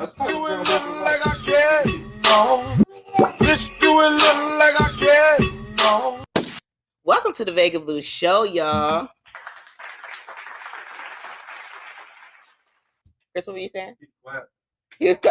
That's how you look like I care. No. Just do it look like I care. No. Welcome to the Vega Blues Show, y'all. Kris, what were you saying? You-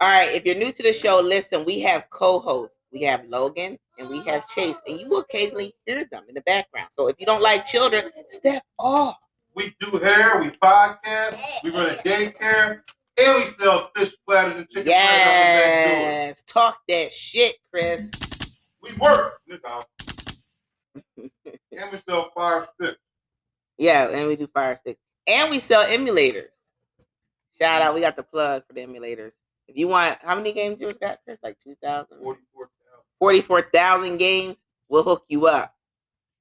All right, if you're new to the show, listen, we have co-hosts. We have Logan and we have Chase, and you will occasionally hear them in the background. So if you don't like children, step off. We do hair, we podcast, we run a daycare, and we sell fish platters and chicken platters back door. Yes, talk that shit, Kris. We work, you know. and we sell fire sticks. Yeah, and we do fire sticks. And we sell emulators. Shout out, we got the plug for the emulators. If you want, how many games yours got, Kris? Like 2,000? 44,000. 44,000 games. We'll hook you up.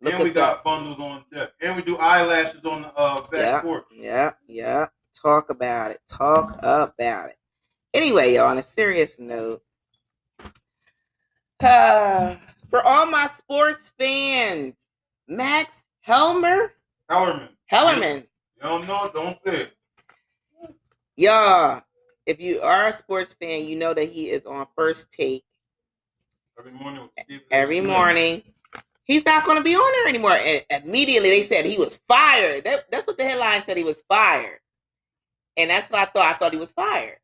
Look And we got up. bundles on deck. And we do eyelashes on the uh, back Yeah. porch. Yeah, yeah. Talk about it. Talk about it. Anyway, y'all, on a serious note, uh, for all my sports fans, Max Helmer, Hellerman. Hellerman, You don't know don't say it. y'all, if you are a sports fan, you know that he is on first take Every morning every morning. He's not going to be on there anymore. And immediately they said he was fired. That, that's what the headline said. He was fired, and that's what I thought. I thought he was fired.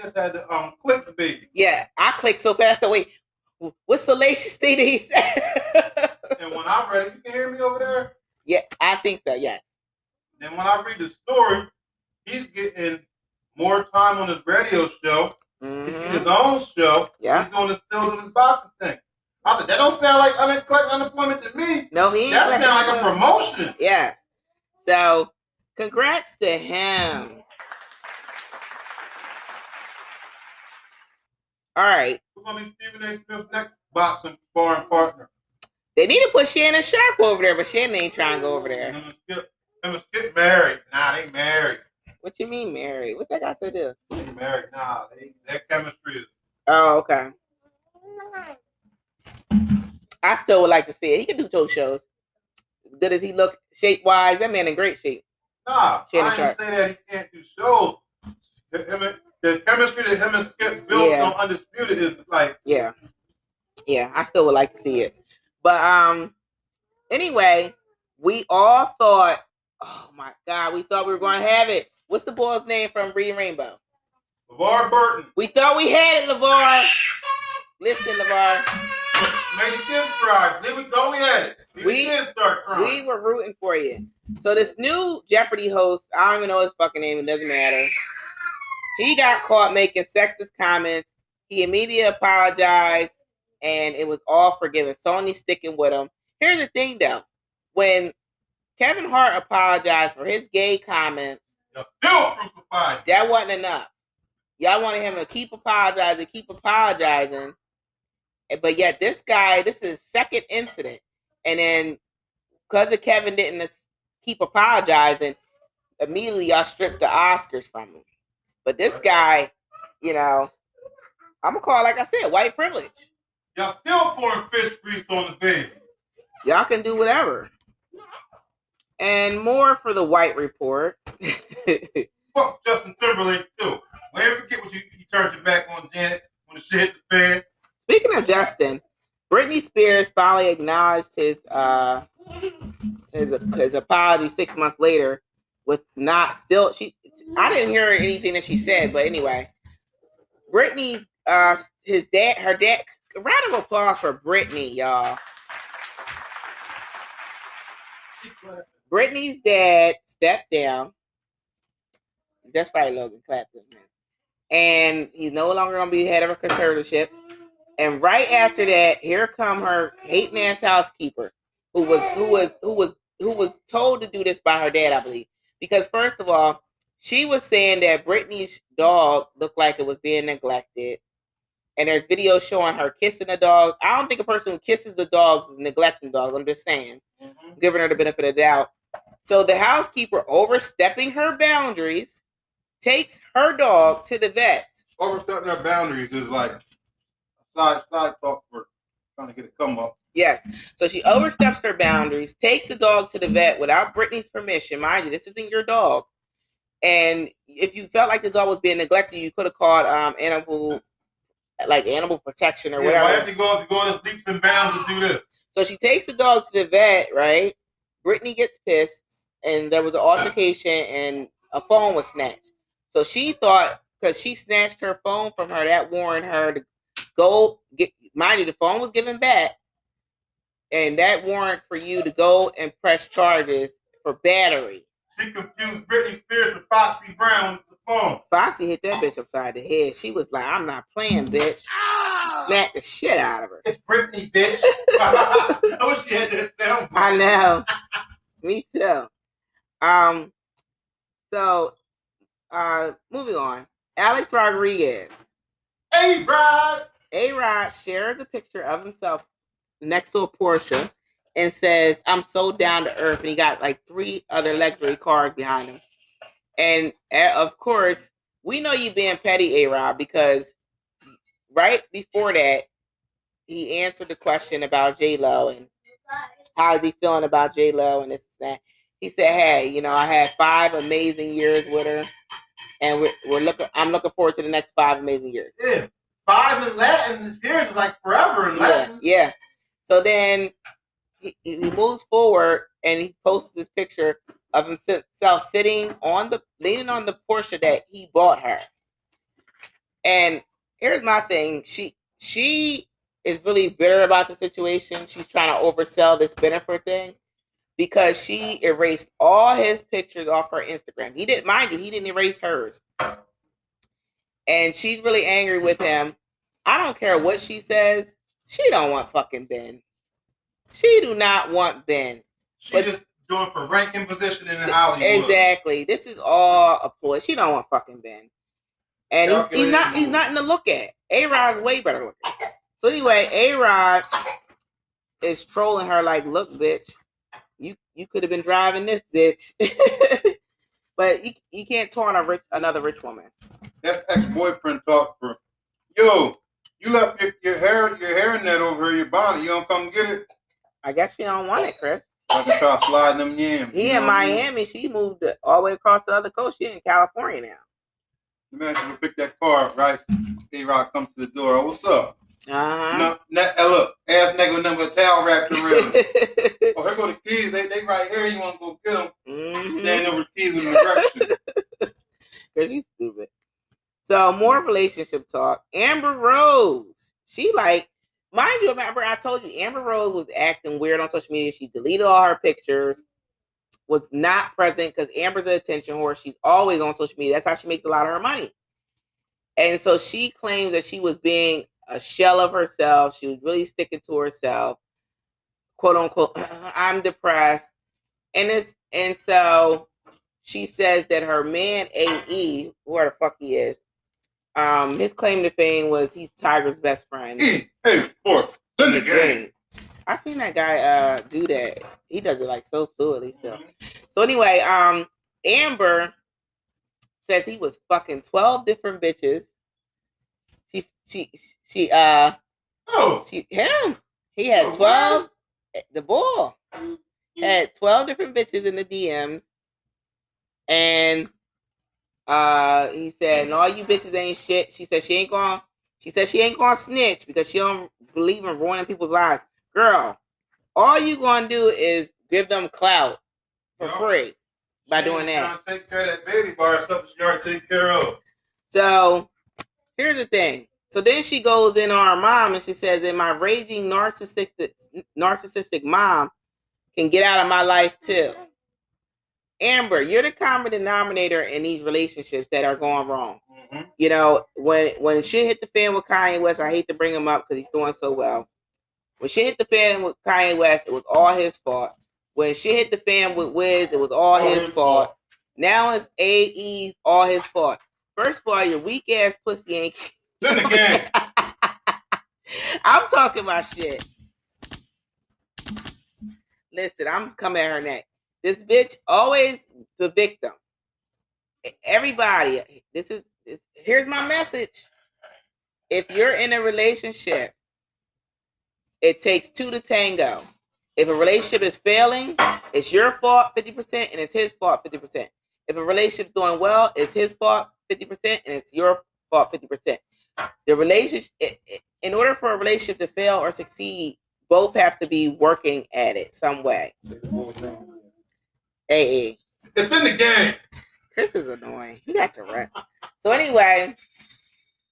Just had to um click the baby. Yeah, I clicked so fast. Wait, what salacious thing did he say? And when I read ready, you can hear me over there. yeah, I think so. Yes. Then when I read the story, he's getting more time on his radio show. He's getting Mhm. his own show. Yeah. He's doing the still of his boxing thing. I said, that don't sound like un- collect unemployment to me. No, he ain't. That sounds like a promotion. Yes. So, congrats to him. All right. Who's gonna be Stephen A. Smith's next boxing sparring partner? They need to put Shannon Sharpe over there, but Shannon ain't trying to go over there. Him and Skip married. Nah, they married. What you mean, married? What that got to do? They married. Nah, they, their chemistry is. Oh, okay. I still would like to see it. He can do two shows. As good as he look shape wise, that man in great shape. Nah, Shannon I Sharpe. didn't say that he can't do shows. The, the chemistry that him and Skip built Yeah. on Undisputed is like Yeah. Yeah, I still would like to see it. But um anyway, we all thought, oh my god, we thought we were going to have it. What's the boy's name from Reading Rainbow? LeVar Burton. We thought we had it, LeVar. Listen, LeVar. Made the kids cry. There we go. We it. Made We- the kids start crying. We were rooting for you. So this new Jeopardy host, I don't even know his fucking name, it doesn't matter. He got caught making sexist comments. He immediately apologized and it was all forgiven. Sony's sticking with him. Here's the thing though. When Kevin Hart apologized for his gay comments, still crucified. that wasn't enough. Y'all wanted him to keep apologizing, keep apologizing. But yet this guy, this is second incident. And then because of Kevin didn't keep apologizing, immediately y'all stripped the Oscars from him. But this guy, you know, I'm gonna call it like I said, white privilege. Y'all still pouring fish grease on the baby. Y'all can do whatever. And more for the white report. Fuck Justin Timberlake too. Don't ever forget what you, you turned your back on Janet when the shit hit the fan. Speaking of Justin, Britney Spears finally acknowledged his uh his his apology six months later with not still she I didn't hear anything that she said, but anyway. Britney's uh his dad her dad round of applause for Britney, y'all. Britney's dad stepped down. That's right, Logan. Clap this man. And he's no longer gonna be head of a conservatorship. And right after that, here come her hating ass housekeeper, who was who was who was who was told to do this by her dad, I believe. Because first of all, she was saying that Britney's dog looked like it was being neglected. And there's videos showing her kissing the dog. I don't think a person who kisses the dogs is neglecting dogs. I'm just saying, mm-hmm. giving her the benefit of the doubt. So the housekeeper overstepping her boundaries takes her dog to the vet. Overstepping her boundaries is like side side talk for trying to get a come up. Yes. So she oversteps her boundaries, takes the dog to the vet without Britney's permission. Mind you, this isn't your dog. And if you felt like the dog was being neglected, you could have called um animal like animal protection or Yeah, why whatever. have you go, go on leaps and bounds to do this? So she takes the dog to the vet, right? Brittany gets pissed, and there was an altercation, and a phone was snatched. So she thought because she snatched her phone from her, that warned her to go get. Mind you, the phone was given back, and that warrant for you to go and press charges for battery. She confused Britney Spears with Foxy Brown with the phone. Foxy hit that bitch upside the head. She was like, "I'm not playing, bitch." Smacked the shit out of her. It's Britney, bitch. I wish she had that sound. I know. Me too. Um. So, uh, moving on. Alex Rodriguez. Hey, Rod. A Rod shares a picture of himself next to a Porsche and says, I'm so down to earth. And he got like three other luxury cars behind him. And uh, of course, we know you being petty, A Rod, because right before that, he answered the question about J Lo and how is he feeling about J Lo and this and that. He said, "Hey, you know, I had five amazing years with her, and we're, we're looking. I'm looking forward to the next five amazing years." Yeah. Five in Latin. Years is like forever in Yeah, Latin. yeah. So then he, he moves forward and he posts this picture of himself sitting on the leaning on the Porsche that he bought her. And here's my thing: she she is really bitter about the situation. She's trying to oversell this Bennifer thing because she erased all his pictures off her Instagram. He didn't mind you, he didn't erase hers. And she's really angry with him. I don't care what she says. She don't want fucking Ben. She do not want Ben. She But- just doing for ranking position in Hollywood. Exactly. This is all a ploy. She don't want fucking Ben. And he's, he's not he's nothing to look at. A Rod's way better looking. So anyway, A Rod is trolling her like, look, bitch, you you could have been driving this bitch. but you, you can't taunt a rich another rich woman. That's ex-boyfriend talk for yo. You left your, your hair your hair net over here, your body. You don't come get it. I guess she don't want it, Kris. I can try sliding them yams. He in what I mean? Miami. She moved all the way across the other coast. She in California now. Imagine we pick that car up, right? A Rock comes to the door. Oh, what's up? Uh-huh. No, look, ass nigga with number towel wrapped around. him. oh, here go the keys. They they right here. You want to go get them? Mhm. Stand over the keys in the direction. Cause you stupid. More relationship talk. Amber Rose. She like, mind you, remember I told you Amber Rose was acting weird on social media. She deleted all her pictures, was not present because Amber's an attention whore. She's always on social media. That's how she makes a lot of her money. And so she claims that she was being a shell of herself. She was really sticking to herself. Quote unquote, I'm depressed. And it's and so she says that her man AE, where the fuck he is, um, his claim to fame was he's Tiger's best friend. E A Sports in the game. I seen that guy uh do that. He does it like so fluidly still. So anyway, um, Amber says he was fucking twelve different bitches. She she she uh Oh, she him. He had The twelve. The bull had twelve different bitches in the DMs, and uh he said, "And all you bitches ain't shit." She said she ain't gonna. She said she ain't going to snitch because she don't believe in ruining people's lives. Girl, all you gonna do is give them clout for Yeah. free by doing that. Take care of that baby by herself. She already taken care of. So here's the thing. So then she goes in on her mom and she says, "And my raging narcissistic narcissistic mom can get out of my life too." Amber, you're the common denominator in these relationships that are going wrong. hmm You know, when when shit hit the fan with Kanye West, I hate to bring him up because he's doing so well. When shit hit the fan with Kanye West, it was all his fault. When shit hit the fan with Wiz, it was all All his his fault. fault. Now it's AE's all his fault. First of all, your weak ass pussy ain't. Then again, I'm talking about shit. Listen, I'm coming at her neck. This bitch always the victim. Everybody, this is this, here's my message. If you're in a relationship, it takes two to tango. If a relationship is failing, it's your fault 50% and it's his fault 50%. If a relationship's doing well, it's his fault 50% and it's your fault 50%. The relationship, in order for a relationship to fail or succeed, both have to be working at it some way. AA. It's in the game. Kris is annoying. He got to rest. So anyway,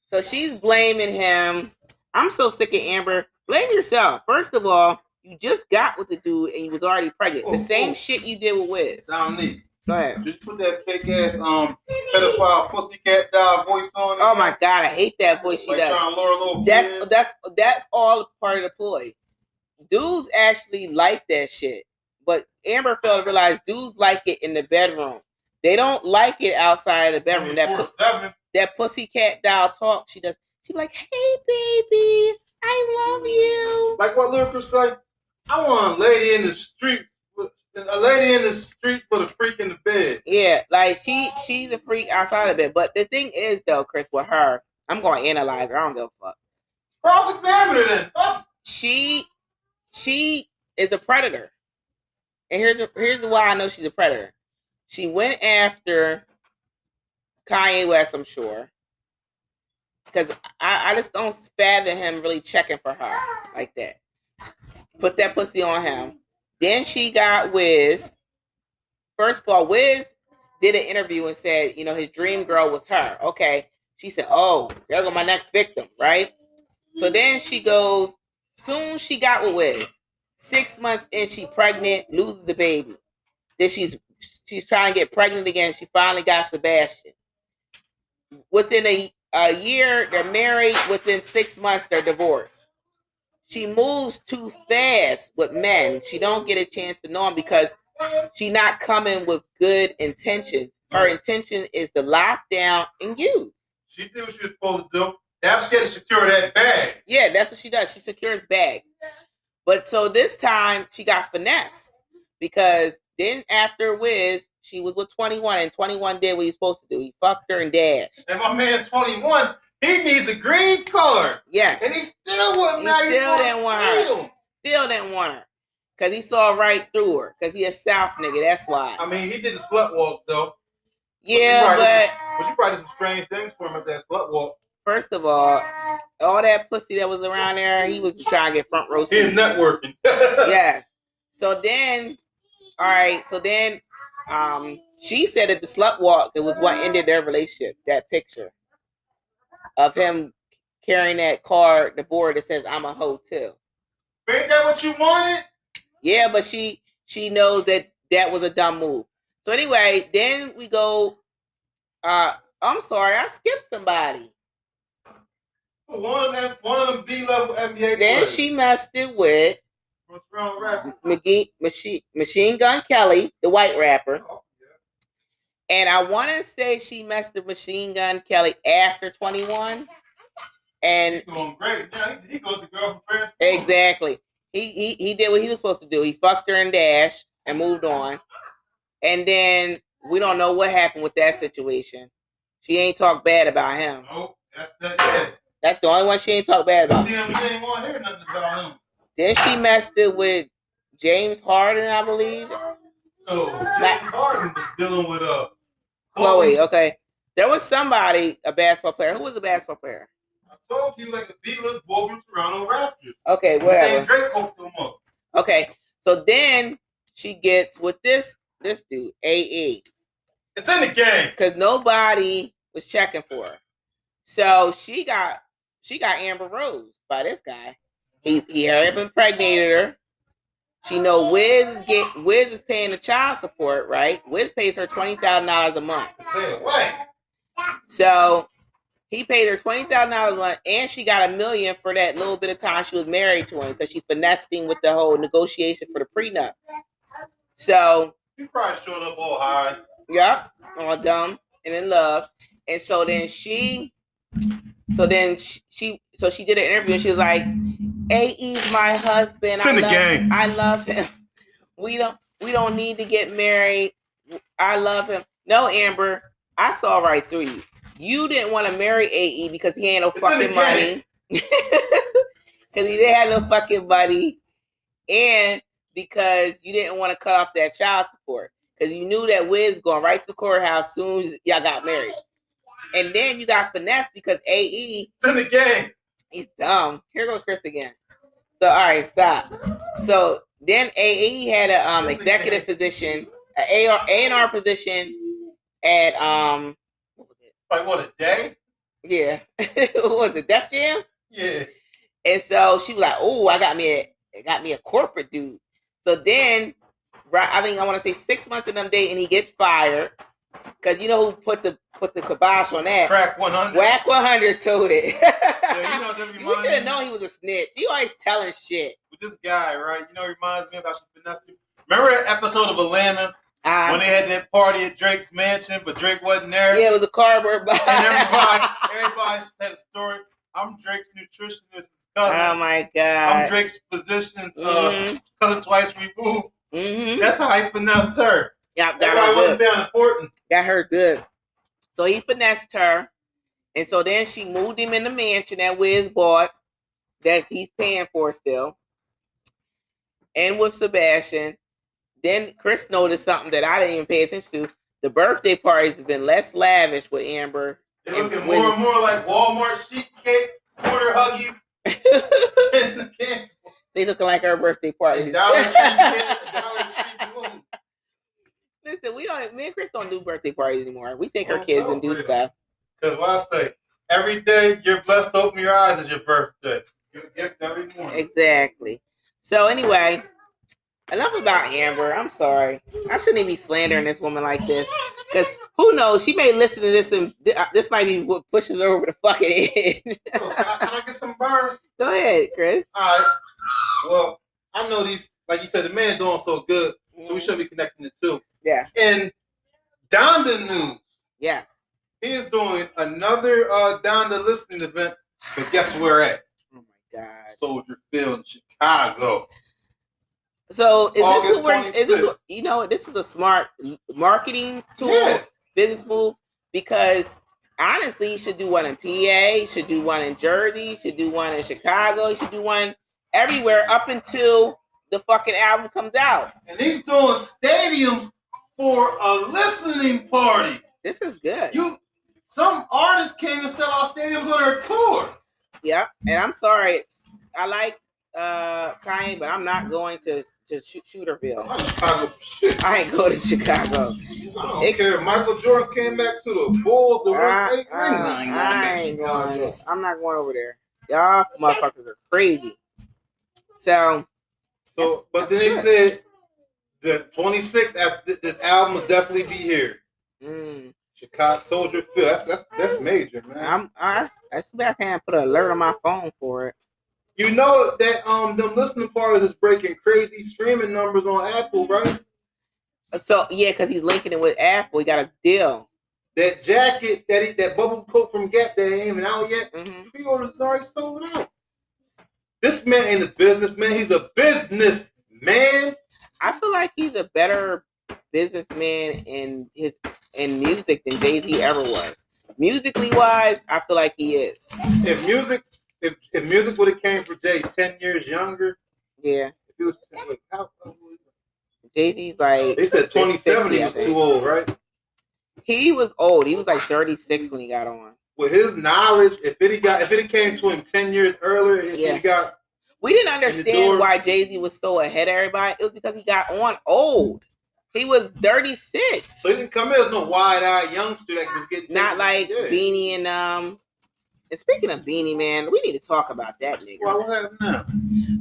so she's blaming him. I'm so sick of Amber. Blame yourself. First of all, you just got with the dude and you was already pregnant. Oh, the same oh. shit you did with Wiz. Dominique, Go ahead. just put that fake ass um pedophile pussycat doll voice on. Oh my god, I hate that voice she Like does. trying to lure a little That's that's that's all part of the ploy. Dudes actually like that shit, but Amber failed to realize dudes like it in the bedroom. They don't like it outside of the bedroom. That pu- 24/7. that pussycat doll talk. She does. She like, "Hey, baby, I love you." Like what lyrical say? I want a lady in the street, a lady in the street with a freak in the bed. Yeah, like she she's a freak outside of it. But the thing is, though, Kris, with her, I'm going to analyze her. I don't give a fuck. Cross examine her then. Fuck. She she is a predator, and here's here's why I know she's a predator. She went after Kanye West, I'm sure, because I, I just don't fathom him really checking for her like that. Put that pussy on him. Then she got Wiz. First of all, Wiz did an interview and said, you know, his dream girl was her. Okay. She said, oh, there go my next victim, right? So then she goes, soon she got with Wiz. Six months in, she pregnant, loses the baby. Then she's she's trying to get pregnant again. She finally got Sebastian. Within a, a year, they're married. Within six months, they're divorced. She moves too fast with men. She don't get a chance to know them because she not coming with good intentions. Her intention is to lock down and use. She did what she was supposed to do. Now she had to secure that bag. Yeah, that's what she does. She secures bags. But so this time she got finessed because then after Wiz, she was with 21 and 21 did what he's supposed to do. He fucked her and dashed. And my man 21, he needs a green card. Yes. And he still wouldn't He still didn't want her. Still didn't want her. Cause he saw right through her. Cause he a South nigga. That's why. I mean, he did the slut walk though. Yeah, But she probably did some strange things for him at that slut walk. First of all, all that pussy that was around there, he was trying to get front row He's seat. networking. yes. So then, all right. So then, um, she said that the slut walk it was what ended their relationship. That picture of him carrying that card, the board that says "I'm a hoe too." Ain't that what you wanted? Yeah, but she she knows that that was a dumb move. So anyway, then we go. Uh, I'm sorry, I skipped somebody. One of them, one of them B level NBA Then players. she messed it with From Toronto Raptors. McGee, Machine, Machine Gun Kelly, the white rapper. Oh, And I want to say she messed with Machine Gun Kelly after 21. And He's doing great. Now he, he goes to girl from exactly, he, he he did what he was supposed to do. He fucked her and dashed and moved on. And then we don't know what happened with that situation. She ain't talk bad about him. Nope, that's that. That's the only one she ain't talk bad about. TMZ want to hear nothing about him. Then she messed it with James Harden, I believe. No, James Harden was dealing with uh Khloe, okay. There was somebody, a basketball player. Who was a basketball player? I told you like a B-list boy from Toronto Raptors. Okay, whatever. Drake hooked him up. Okay, so then she gets with this this dude, AE, It's in the game. because nobody was checking for her. So she got she got Amber Rose by this guy. He he up impregnated her. She know Wiz is get Wiz is paying the child support, right? Wiz pays her twenty thousand dollars a month. Away. So he paid her twenty thousand dollars a month, and she got a million for that little bit of time she was married to him because she finessed him with the whole negotiation for the prenup. So, He probably showed up all high. yep, all dumb and in love. And so then she, so then she, she so she did an interview and she was like, "AE's my husband. It's in the love. I love him. We don't we don't need to get married. I love him. No, Amber, I saw right through you. You didn't want to marry AE because he ain't no It's fucking money. Because he didn't have no fucking money. And because you didn't want to cut off that child support. because you knew that Wiz going right to the courthouse soon as y'all got married. And then you got finesse because AE It's in the game. He's dumb. Here goes Kris again. So all right, stop. So then AE had a um executive position, a AR A and R position at um what was it? Like what a day? Yeah. what was it, Def Jam? Yeah. And so she was like, Oh, I got me a got me a corporate dude. So then right I think I want to say six months of them dating, he gets fired. Cause you know who put the put the kibosh on that? Crack 100. Wack 100 told it. Yeah, you know that you should have known he was a snitch. You always telling shit. with this guy, right? You know, it reminds me she finessed him. Remember that episode of Atlanta Uh, when they had that party at Drake's mansion, but Drake wasn't there? yeah, it was a cardboard box. And everybody, everybody had a story. I'm Drake's nutritionist cousin. oh my god! I'm. Drake's physician's uh, Mhm. cousin twice removed. Mm-hmm. That's how he finessed her. Yeah, got Everybody her wants to good. sound important. Got her good. So he finessed her, and so then she moved him in the mansion that Wiz bought, that he's paying for still, and with Sebastian. Then Kris noticed something that I didn't even pay attention to. The birthday parties have been less lavish with Amber. They're looking Wiz. more and more like Walmart sheet cake, quarter huggies, the they looking like her birthday parties. Dollar Dollar. Listen, we don't. Me and Kris don't do birthday parties anymore. We take our Well, kids and do celebrate stuff. Because what I say, every day you're blessed to open your eyes is your birthday. You gift every morning. Exactly. So anyway, enough about Amber. I'm sorry. I shouldn't even be slandering this woman like this. Because who knows? She may listen to this and th- uh, this might be what pushes her over the fucking edge. Oh, can, I, can I get some burn? Go ahead, Kris. All right. Well, I know these, like you said, the man doing so good, so we should be connecting the two. Yeah. And Donda News, Yes. he is doing another uh Donda listening event, but guess where at? Oh my god. Soldier Field in Chicago. So is this August what we're, this you know this is a smart marketing tool, Yeah. business move because honestly, you should do one in PA, you should do one in Jersey, you should do one in Chicago, you should do one everywhere up until the fucking album comes out. And he's doing stadiums for a listening party. This is good. You some artists came and sell out stadiums on their tour. Yeah, And I'm sorry, I like uh Kanye, but I'm not going to to Sh- Shooterville. I ain't going to Chicago. I don't care. Michael Jordan came back to the Bulls, the I, eight. I ain't I, ain't going. going I'm not going over there. Y'all motherfuckers are crazy. So So, That's- but that's then they said the 26th after this album will definitely be here. mm, Chicago Soldier Field. That's that's that's major, man. I'm I too bad I can't put an alert on my phone for it. you know that um them listening parties is breaking crazy streaming numbers on Apple, right? So yeah, because he's linking it with Apple. He got a deal. That jacket, that he, that bubble coat from Gap that ain't even out yet. hmm Pre-orders is already sold out. This man ain't a businessman. He's a business man. I feel like he's a better businessman in his in music than Jay Z ever was. Musically wise, I feel like he is. If music, if, if music would have came for Jay ten years younger, Yeah, if he was wait, how, Jay Z's like they said twenty seven. He was too old, right? he was old. He was like 36 when he got on. With his knowledge, if it got if it came to him ten years earlier, if Yeah. he got We didn't door. understand why Jay Z was so ahead of everybody. It was because he got on old. He was 36. so he didn't come in as no wide eyed youngster that was getting Not like yeah. Beanie and um. And speaking of Beanie Man, we need to talk about that nigga. Why what happened now?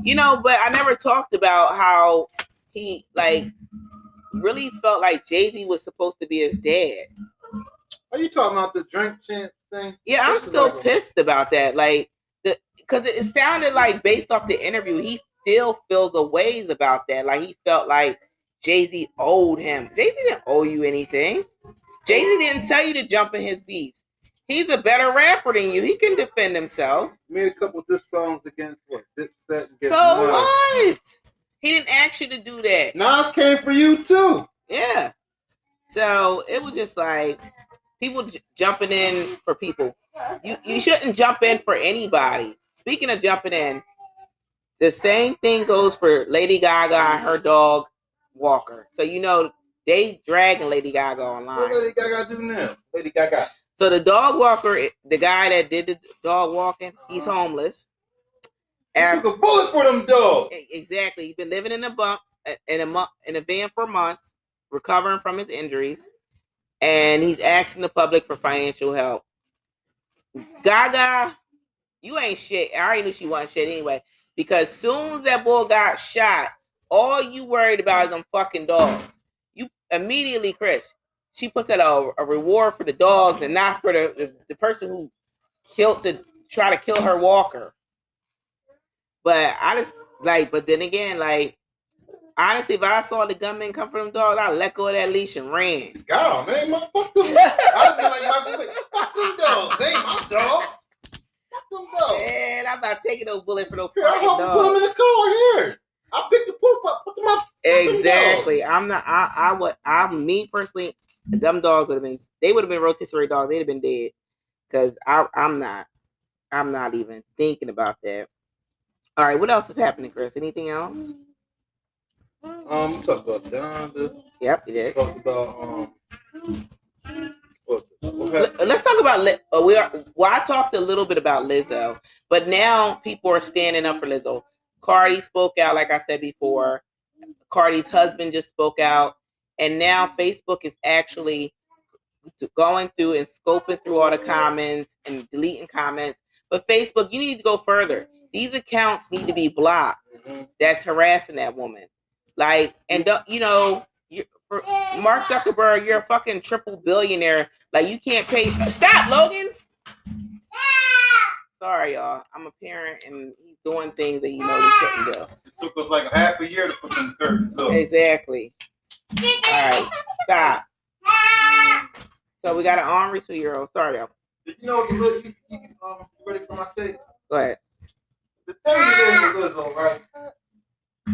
You know, but I never talked about how he like really felt like Jay Z was supposed to be his dad. Are you talking about the Drink Champs thing? Yeah, I'm still like pissed about that. Like because it sounded like based off the interview, he still feels a ways about that. Like he felt like Jay Z owed him. Jay Z didn't owe you anything. Jay Z didn't tell you to jump in his beefs. He's a better rapper than you. He can defend himself. Made a couple of diss songs against what Dipset. against So Nas. what? He didn't ask you to do that. Nas came for you too. Yeah. So it was just like people j- jumping in for people. You you shouldn't jump in for anybody. Speaking of jumping in, the same thing goes for Lady Gaga and her dog Walker. So you know they dragging Lady Gaga online. What. Lady Gaga do now? Lady Gaga. So the dog walker, the guy that did the dog walking, he's uh-huh. homeless. He After, took a bullet for them dogs. Exactly, he's been living in a bump in a month in a van for months, recovering from his injuries, and he's asking the public for financial help. Gaga, you ain't shit. I already knew she wasn't shit anyway. Because soon as that boy got shot, all you worried about is them fucking dogs. You immediately, Kris, she puts out a, a reward for the dogs and not for the, the, the person who killed the try to kill her walker. But I just like, but then again, like honestly, if I saw the gunman come for them dogs, I'd let go of that leash and ran. God, man, my fuck them. I'd be like Vick. Fuck them dogs. They ain't my dogs. Fuck them dogs. Man, I'm not taking no bullet for no Here, I fucking helped put them in the car here. I picked the poop up. Put them up. Exactly. I'm not. I. I would. I'm Me personally, them dogs would have been. They would have been rotisserie dogs. They'd have been dead. Cause I. I'm not. I'm not even thinking about that. All right. What else is happening, Kris? Anything else? Um, we talked about Donda. Yep, you We did. talked about um. What? what Let- happened? Let's talk about. Uh, we are. Well, I talked a little bit about Lizzo, but now people are standing up for Lizzo. Cardi spoke out, like I said before. Cardi's husband just spoke out, and now Facebook is actually going through and scoping through all the comments and deleting comments. But Facebook, you need to go further. These accounts need to be blocked. Mhm. That's harassing that woman. Like, and you know, you for Mark Zuckerberg, you're a fucking triple billionaire. Like, you can't pay. Stop, Logan. Sorry, y'all. I'm a parent, and he's doing things that you know he shouldn't do. It took us like a half a year to put them curtains up. Exactly. All right, stop. So we got an Henri two year old. Sorry, y'all. Did you know you look? You, you, um, you ready for my take? Go ahead. The thing is with Lizzo, right?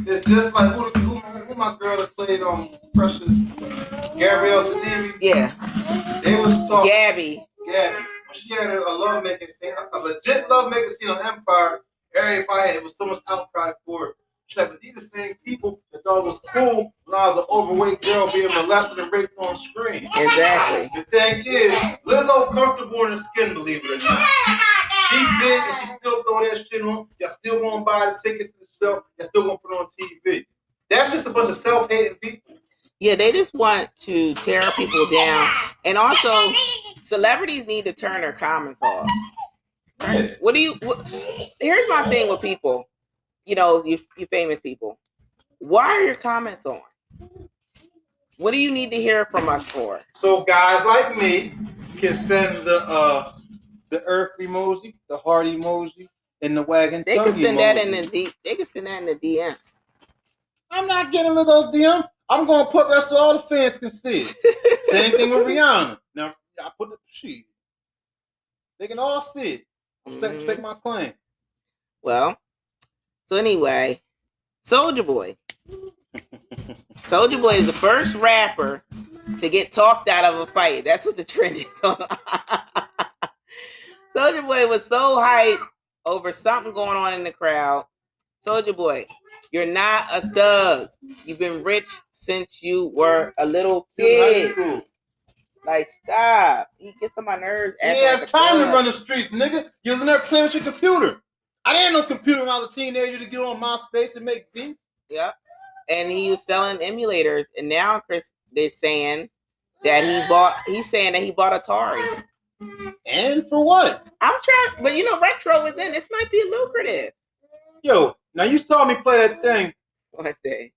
It's just like who, who, who my girl that played um Precious Gabrielle Sidibe. Yeah, They was talking. Gabby. Gabby, she had a, love making scene, a legit love making scene on Empire, everybody had, it was so much outcry for it. She like, but these the same people that thought it was cool when I was an overweight girl being molested and raped on screen. Exactly. The thing is, Lizzo comfortable in her skin, believe it or not. She big and she still throw that shit on. Y'all still gonna buy the tickets to the still gonna put on TV. That's just a bunch of self-hating people. Yeah, they just want to tear people down, and also celebrities need to turn their comments off. Yeah. What do you? What, here's my thing with people. You know, you you famous people. Why are your comments on? What do you need to hear from us for? So guys like me can send the uh the earth emoji, the heart emoji, and the wagon. They can send that in the D. They can send that in the DM. I'm not getting Lizzo's DM. I'm gonna put that so all the fans can see it. Same thing with Rihanna. Now I put the sheet. They can all see it. Take, Mhm. take my claim. Well, so anyway, Soulja Boy. Soulja Boy is the first rapper to get talked out of a fight. That's what the trend is on. Soulja Boy was so hyped over something going on in the crowd. Soulja Boy, you're not a thug. You've been rich since you were a little kid. Like, stop. He gets on my nerves. You have time to run the streets, nigga. You was in there playing with your computer. I didn't have no computer when I was a teenager to get on MySpace and make beats. Yeah. And he was selling emulators, and now Kris they're saying that he bought. He's saying that he bought Atari. And for what? I'm trying, but you know, retro is in. This might be lucrative. Yo, now you saw me play that thing. One day.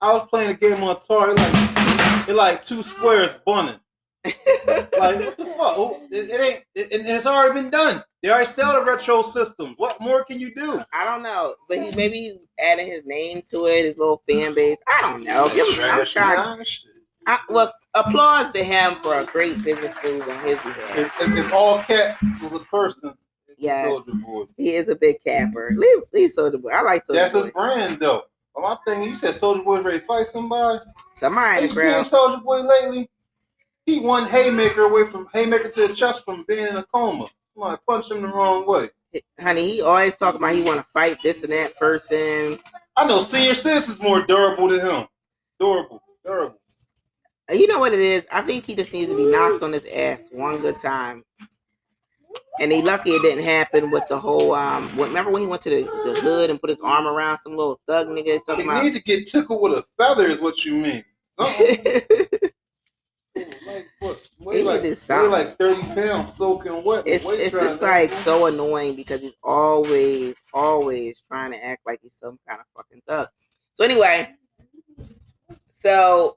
I was playing a game on Atari, like it like two squares bunning. Like what the fuck? Oh, It, it ain't. It, and it's already been done. They already sell the retro system. What more can you do? I don't know, but he maybe he's adding his name to it, his little fan base. I don't know. Give him- I'm Trash, trying. I, well, applause to him for a great business move on his behalf. If, if, if all cat was a person, Yes. He is a big capper. Leave, leave Soulja Boy. I like Soldier That's Boy. his brand, though. But my thing, you said Soulja Boy's ready to fight somebody. Somebody Have you seen. Soulja Boy lately? He one haymaker away from haymaker to the chest from being in a coma. Somebody punched him the wrong way. Honey, he always talking about he want to fight this and that person. I know senior citizens more durable than him. Durable, durable. You know what it is? I think he just needs to be knocked on his ass one good time. And he lucky it didn't happen with the whole um. what- Remember when he went to the, the hood and put his arm around some little thug nigga talking You about? need to get tickled with a feather, is what you mean. Like what? Weigh like, to do weigh something. like thirty pounds soaking wet. it's it's just like so annoying because he's always always trying to act like he's some kind of fucking thug. So anyway, so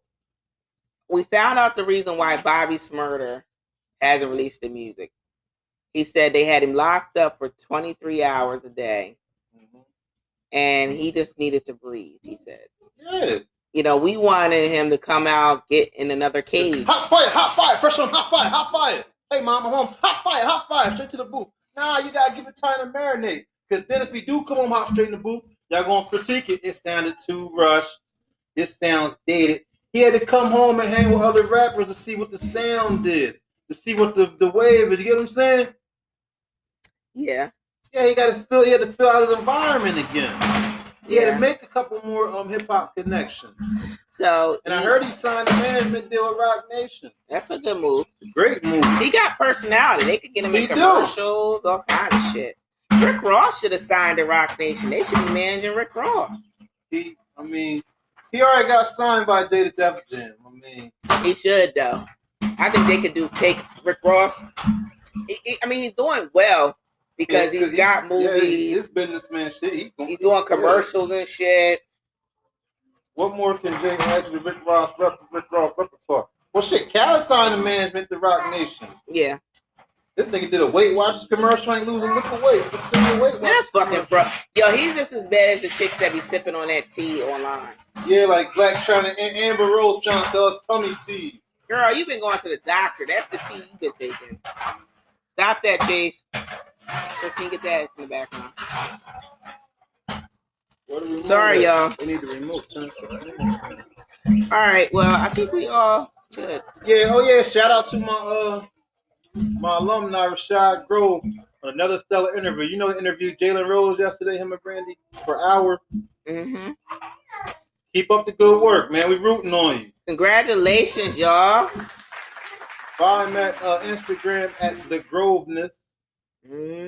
we found out the reason why Bobby Shmurda hasn't released the music. He said they had him locked up for 23 hours a day Mhm. and he just needed to breathe, he said. Yeah. You know, we wanted him to come out, get in another cage. Hot fire, hot fire, fresh on hot fire, hot fire. Hey, I'm home. Hot fire, hot fire, straight to the booth. Nah, you gotta give it time to marinate. Because then if you do come home hot straight in the booth, y'all gonna critique it. It sounded too rushed. This sounds dated. He had to come home and hang with other rappers to see what the sound is, to see what the, the wave is. You get what I'm saying? Yeah. Yeah, he got to feel. He had to feel out his environment again. He had to make a couple more um hip hop connections. So And I heard he signed a management deal with Roc Nation. that's a good move. Great move. He got personality. They could get him in He do. commercials, all kind of shit. Rick Ross should have signed to Roc Nation. They should be managing Rick Ross. He, I mean, he already got signed by Jada Def Jam. I mean, He should though. I think they could do take Rick Ross. I- I I mean, he's doing well because yeah, he's he- got Yeah, movies. he, his businessman shit. He, he's doing yeah. commercials and shit. What more can Jay add to the Rick Ross rep, Rick Ross repertoire? Well, shit, Khaled signed the management to Roc Nation. Yeah, This nigga did a Weight Watchers commercial. Ain't losing liquor weight. This nigga Weight Watchers fucking bro. Yo, he's just as bad as the chicks that be sipping on that tea online. Yeah, like Blac Chyna to Am- Amber Rose trying to sell us tummy tea. Girl, you've been going to the doctor. That's the tea you've been taking. Stop that, Chase. Just can get that in the background. What do we remove Sorry, y'all. We need to remove. Turn it All right. Well, I think we all should. Yeah, oh yeah, shout out to my uh my alumni Rashad Grove on another stellar interview. You know the interview Jalen Rose yesterday, him and Brandy for hour. hmm Keep up the good work, man. We rooting on you. Congratulations, y'all. Follow him at uh, Instagram at the Groveness.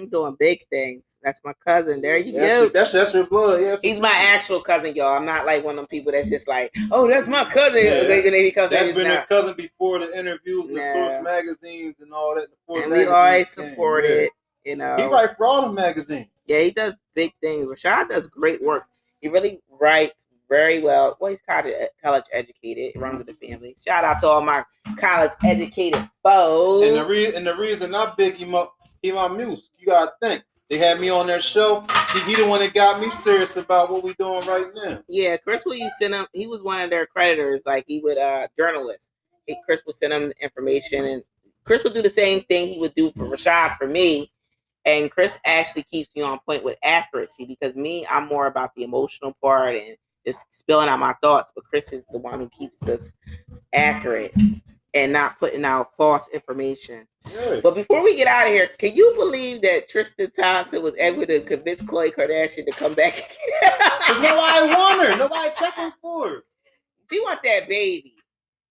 Doing big things. That's my cousin. There you That's, go. your, that's that's your blood. Yeah, He's my actual cousin, y'all. I'm not like one of them people that's just like, oh, that's my cousin. Yeah, he comes that's been a cousin before the interviews with Nah. Source magazines and all that. before And we always came, support yeah. it. You know. He write for all the magazines. Yeah, he does big things. Rashad does great work. He really writes very well. Well, he's college college educated. Runs in the family. Shout out to all my college educated folks. And the reason and the reason I big him up, my muse. You guys think they had me on their show? He, he the one that got me serious about what we doing right now. yeah, Kris will you send him. He was one of their creditors. Like he would uh journalists. He, Kris would send him information, and Kris would do the same thing he would do for Rashad for me. And Kris actually keeps me on point with accuracy because me, I'm more about the emotional part and just spilling out my thoughts. But Kris is the one who keeps us accurate and not putting out false information. But before we get out of here, can you believe that Tristan Thompson was able to convince Khloe Kardashian to come back? Nobody want her. Nobody checking for her. she want that baby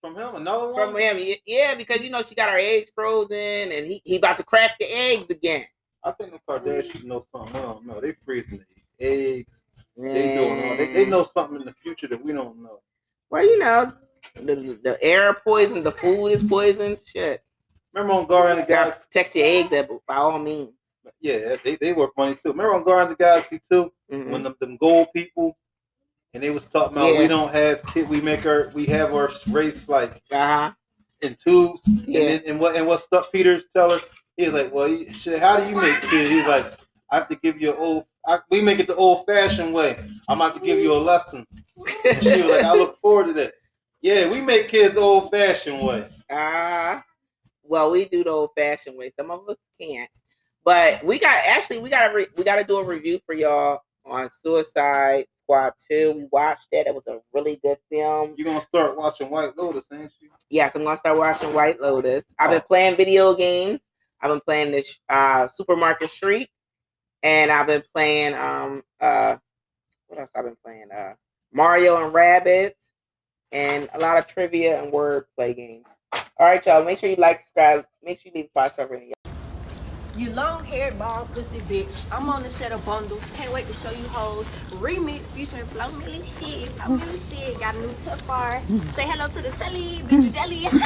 From him, another one. from him. Yeah, because you know she got her eggs frozen and he, he about to crack the eggs again. I think the Kardashians know something. I don't know. They freezing the eggs. They doing all. They, they know something in the future that we don't know. Well, you know, the, the, air poison, the food is poison. Shit. Remember on Guardian of the Galaxy? protect your eggs at- by all means. Yeah, they, they work money too. Remember on Guardian of the Galaxy too? Mhm. When them, them gold people and they was talking about Yeah. we don't have kid, we make our we have our race like Uh-huh. in tubes. Yeah. And then and what and what stuff Peter tell her? He's like, well, you- shit, how do you make kids? He's like, I have to give you an old. I, we make it the old fashioned way. I'm about to give you a lesson. And she was like, I look forward to that. Yeah, we make kids the old fashioned way. Well, we do the old fashioned way. Some of us can't, but we got actually we got to re- we got to do a review for y'all on Suicide Squad Two. We watched that. It was a really good film. You're gonna start watching White Lotus, ain't you? Yes, I'm gonna start watching White Lotus. I've been playing video games. I've been playing this uh, Supermarket Street, and I've been playing um uh what else? I've been playing uh Mario and Rabbids, and a lot of trivia and word play games. All right, y'all. Make sure you like, subscribe. Make sure you leave a five star rating. You long haired bald pussy bitch. I'm on the set of bundles. Can't wait to show you hoes. Remix featuring Flo Milli shit. Flo Milli shit. Got a new tip bar. Say hello to the telly. Bitch jelly.